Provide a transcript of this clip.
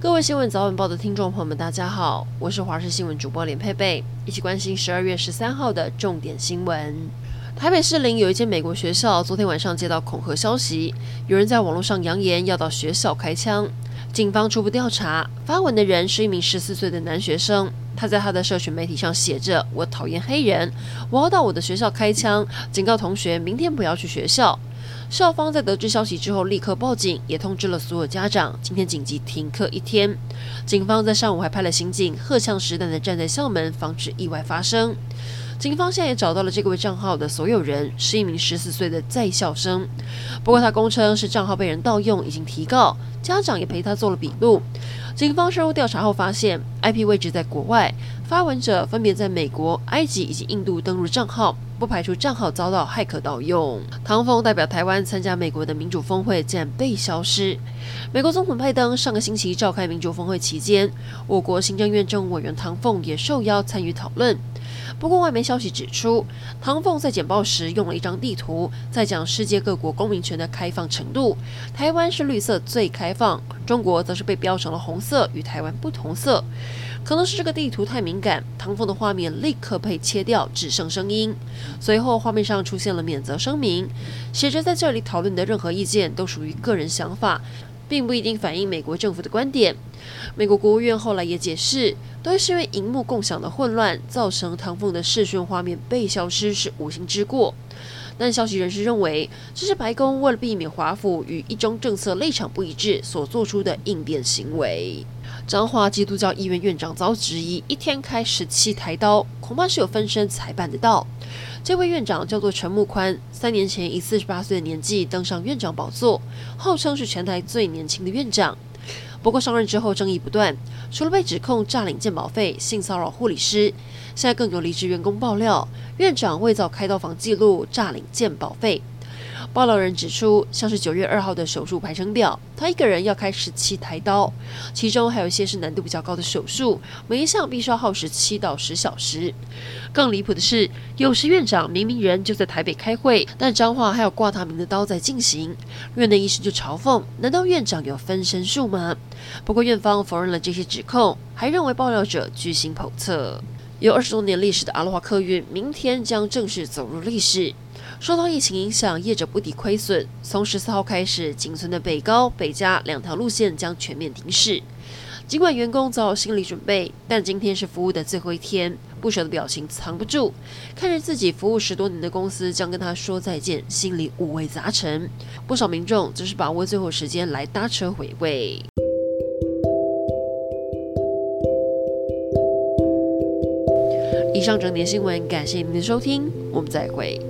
各位新闻早晚报的听众朋友们，大家好，我是华视新闻主播连佩佩，一起关心十二月十三号的重点新闻。台北士林有一间美国学校，昨天晚上接到恐吓消息，有人在网络上扬言要到学校开枪。警方初步调查，发文的人是一名十四岁的男学生，他在他的社群媒体上写着：“我讨厌黑人，我要到我的学校开枪，警告同学明天不要去学校。”校方在得知消息之后，立刻报警，也通知了所有家长，今天紧急停课一天。警方在上午还派了刑警，荷枪实弹地站在校门，防止意外发生。警方现在也找到了这个位账号的所有人，是一名十四岁的在校生。不过他供称是账号被人盗用，已经提告，家长也陪他做了笔录。警方深入调查后发现，IP 位置在国外，发文者分别在美国、埃及以及印度登录账号，不排除账号遭到骇客盗用。唐凤代表台湾参加美国的民主峰会竟然被消失。美国总统拜登上个星期召开民主峰会期间，我国行政院政务委员唐凤也受邀参与讨论。不过，外媒消息指出，唐凤在简报时用了一张地图，在讲世界各国公民权的开放程度。台湾是绿色最开放，中国则是被标成了红色，与台湾不同色。可能是这个地图太敏感，唐凤的画面立刻被切掉，只剩声音。随后，画面上出现了免责声明，写着在这里讨论的任何意见都属于个人想法。并不一定反映美国政府的观点。美国国务院后来也解释，都是因为荧幕共享的混乱，造成唐凤的视讯画面被消失是无心之过。但消息人士认为，这是白宫为了避免华府与一中政策立场不一致所做出的应变行为。彰化基督教医院院长遭质疑，一天开十七台刀，恐怕是有分身才办得到。这位院长叫做陈木宽，三年前以四十八岁的年纪登上院长宝座，号称是全台最年轻的院长。不过上任之后争议不断，除了被指控诈领健保费、性骚扰护理师，现在更有离职员工爆料，院长伪造开刀房记录，诈领健保费。报道人指出，像是九月二号的手术排程表，他一个人要开十七台刀，其中还有一些是难度比较高的手术，每一项必须要耗时七到十小时。更离谱的是，有时院长明明人就在台北开会，但彰化还有挂他名的刀在进行。院内医师就嘲讽：难道院长有分身术吗？不过院方否认了这些指控，还认为爆料者居心叵测。有二十多年历史的阿罗哈客运，明天将正式走入历史。受到疫情影响，业者不敌亏损。从十四号开始，仅存的北高、北加两条路线将全面停驶。尽管员工早有心理准备，但今天是服务的最后一天，不舍的表情藏不住。看着自己服务十多年的公司将跟他说再见，心里五味杂陈。不少民众则是把握最后时间来搭车回味。以上整点新闻，感谢您的收听，我们再会。